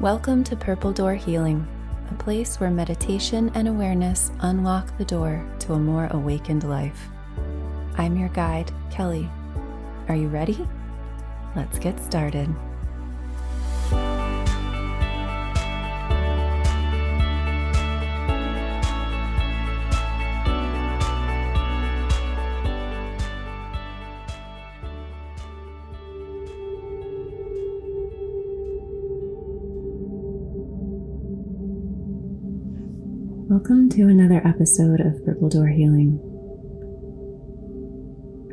Welcome to Purple Door Healing, a place where meditation and awareness unlock the door to a more awakened life. I'm your guide, Kelli. Are you ready? Let's get started. Welcome to another episode of Purple Door Healing.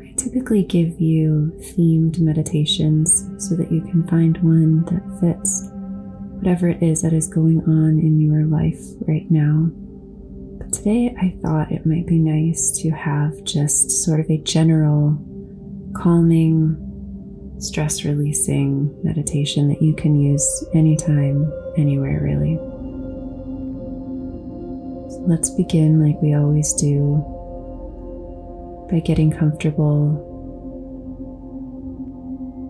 I typically give you themed meditations so that you can find one that fits whatever it is that is going on in your life right now. But today I thought it might be nice to have just sort of a general calming, stress releasing meditation that you can use anytime, anywhere really. Let's begin like we always do by getting comfortable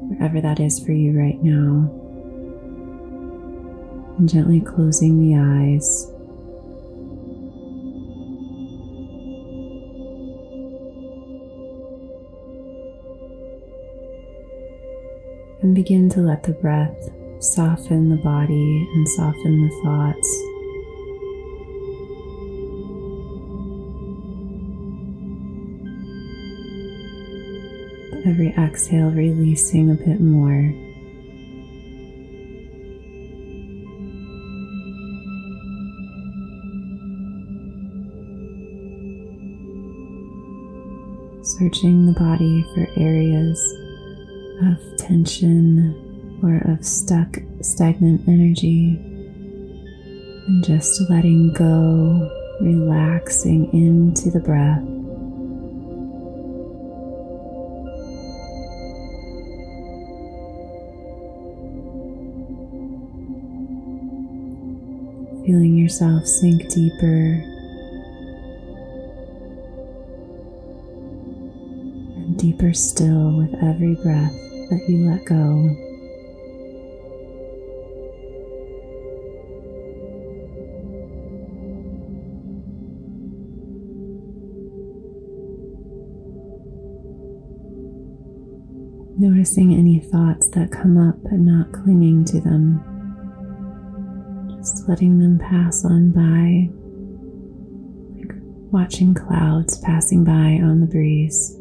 wherever that is for you right now. And gently closing the eyes. And begin to let the breath soften the body and soften the thoughts. Every exhale, releasing a bit more. Searching the body for areas of tension or of stuck, stagnant energy, and just letting go, relaxing into the breath. Feeling yourself sink deeper and deeper still with every breath that you let go. Noticing any thoughts that come up and not clinging to them just letting them pass on by, like watching clouds passing by on the breeze.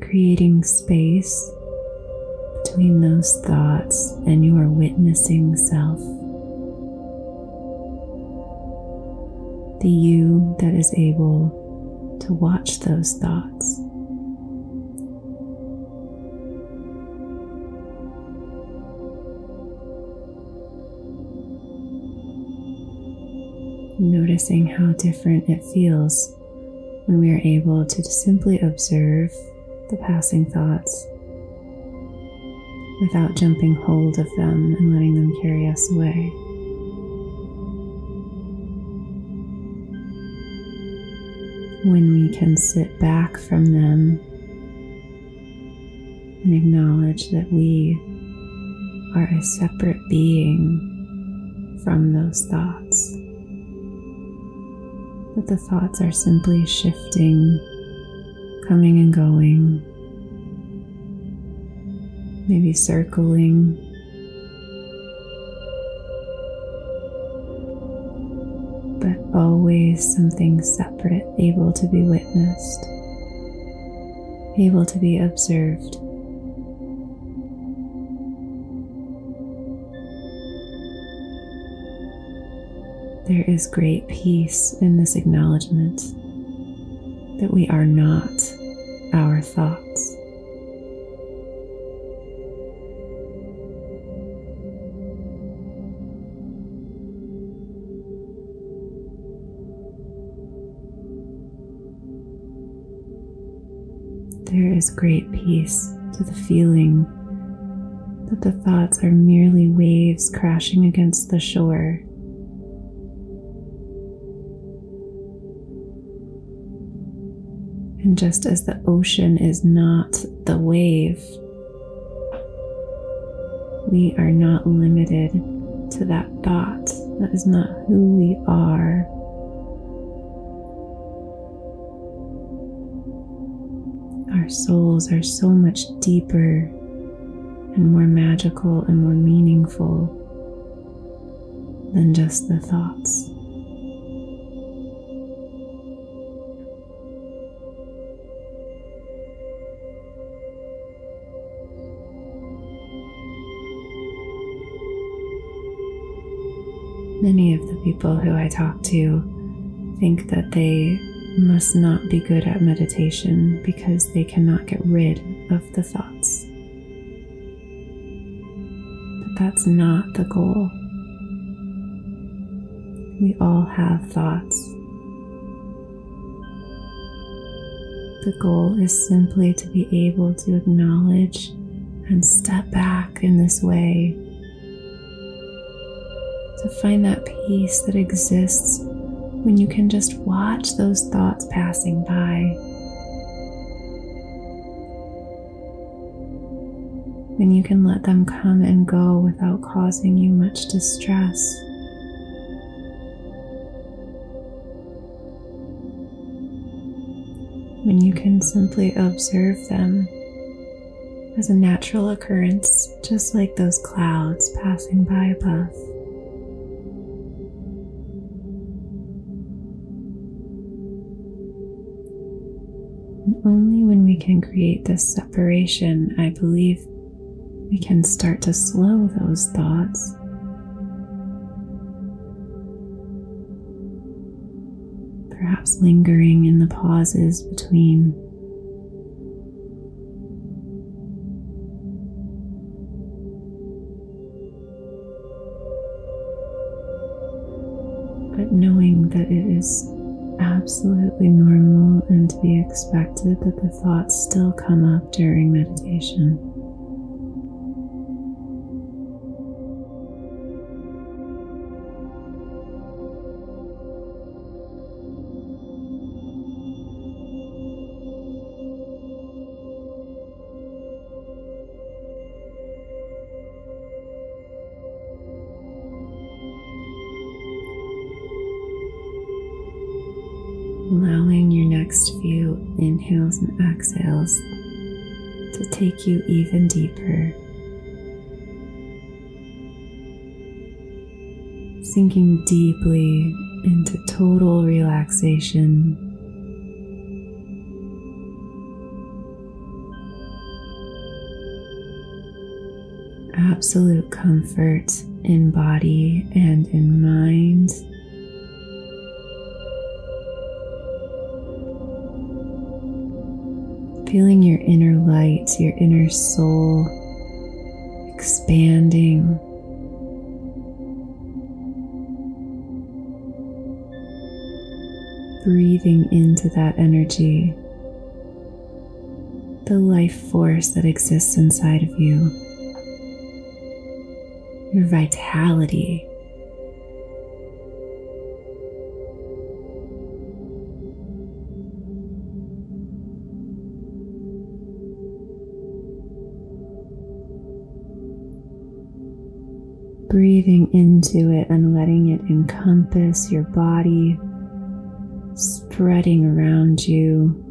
Creating space between those thoughts and your witnessing self. The you that is able to watch those thoughts. Noticing how different it feels when we are able to simply observe the passing thoughts without jumping hold of them and letting them carry us away. When we can sit back from them and acknowledge that we are a separate being from those thoughts that the thoughts are simply shifting, coming and going, maybe circling. But always something separate, able to be witnessed, able to be observed. There is great peace in this acknowledgement that we are not our thoughts. There is great peace to the feeling that the thoughts are merely waves crashing against the shore And just as the ocean is not the wave We are not limited to that thought. That is not who we are. Our souls are so much deeper and more magical and more meaningful than just the thoughts. Many of the people who I talk to think that they must not be good at meditation because they cannot get rid of the thoughts. But that's not the goal. We all have thoughts. The goal is simply to be able to acknowledge and step back in this way to find that peace that exists when you can just watch those thoughts passing by. When you can let them come and go without causing you much distress. When you can simply observe them as a natural occurrence, just like those clouds passing by above. Only when we can create this separation, I believe, we can start to slow those thoughts. Perhaps lingering in the pauses between. But knowing that it is absolutely normal and to be expected that the thoughts still come up during meditation. Inhales and exhales to take you even deeper. Sinking deeply into total relaxation. Absolute comfort in body and in mind. Feeling your inner light, your inner soul expanding. Breathing into that energy, the life force that exists inside of you, your vitality. Breathing into it and letting it encompass your body, spreading around you.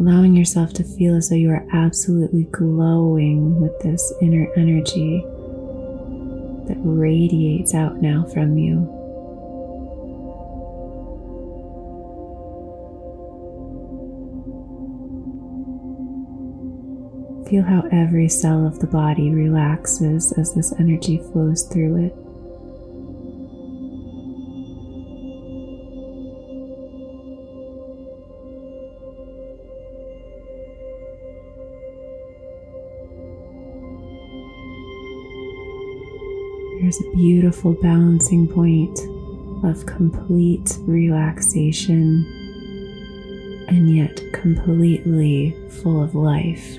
Allowing yourself to feel as though you are absolutely glowing with this inner energy that radiates out now from you. Feel how every cell of the body relaxes as this energy flows through it. There's a beautiful balancing point of complete relaxation and yet completely full of life.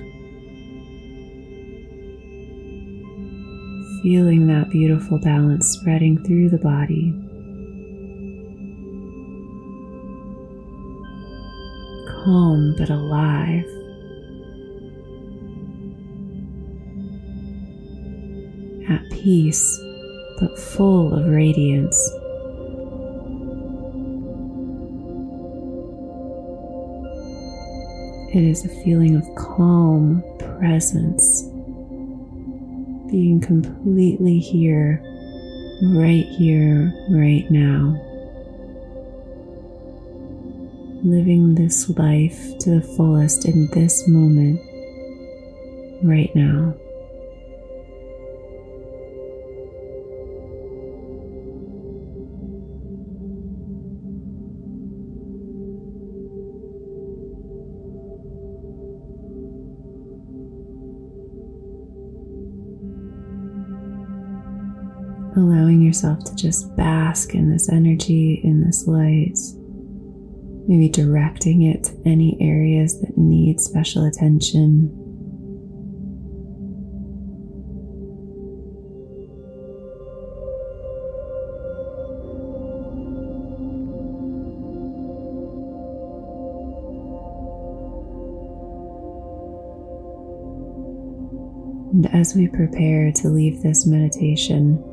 Feeling that beautiful balance spreading through the body. calm but alive. At peace but full of radiance. It is a feeling of calm presence, being completely here, right here, right now. Living this life to the fullest in this moment, right now. Yourself to just bask in this energy, in this light, maybe directing it to any areas that need special attention. And as we prepare to leave this meditation,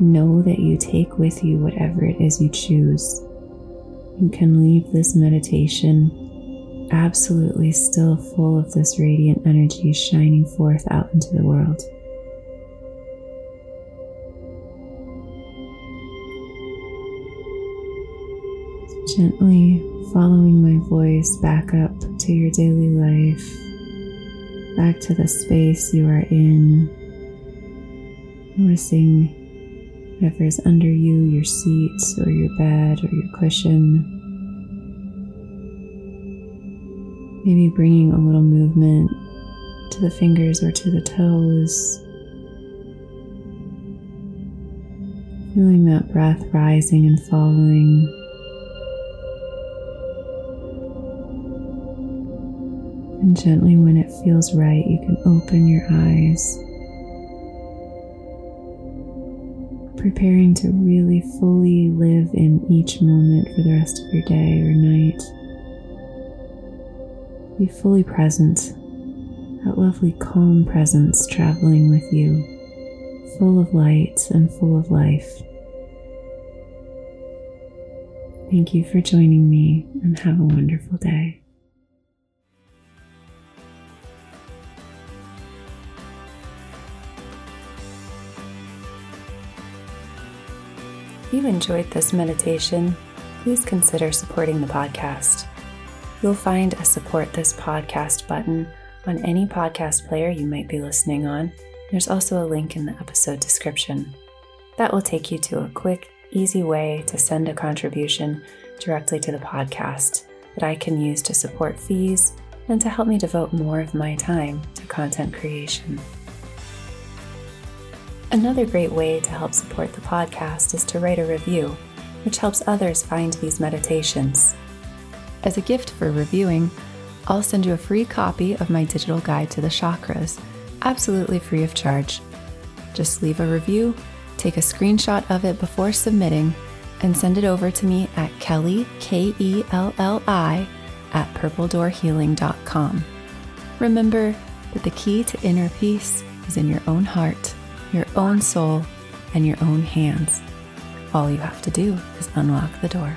know that you take with you whatever it is you choose. You can leave this meditation absolutely still full of this radiant energy shining forth out into the world. Gently following my voice back up to your daily life, back to the space you are in, noticing whatever is under you, your seat or your bed or your cushion. Maybe bringing a little movement to the fingers or to the toes. Feeling that breath rising and falling. And gently, when it feels right, you can open your eyes. Preparing to really fully live in each moment for the rest of your day or night. Be fully present, that lovely calm presence traveling with you, full of light and full of life. Thank you for joining me and have a wonderful day. If you enjoyed this meditation, please consider supporting the podcast. You'll find a support this podcast button on any podcast player you might be listening on. There's also a link in the episode description. That will take you to a quick, easy way to send a contribution directly to the podcast that I can use to support fees and to help me devote more of my time to content creation. Another great way to help support the podcast is to write a review, which helps others find these meditations. As a gift for reviewing, I'll send you a free copy of my digital guide to the chakras, absolutely free of charge. Just leave a review, take a screenshot of it before submitting, and send it over to me at Kelli, K E L L I, at purpledoorhealing.com. Remember that the key to inner peace is in your own heart your own soul, and your own hands. All you have to do is unlock the door.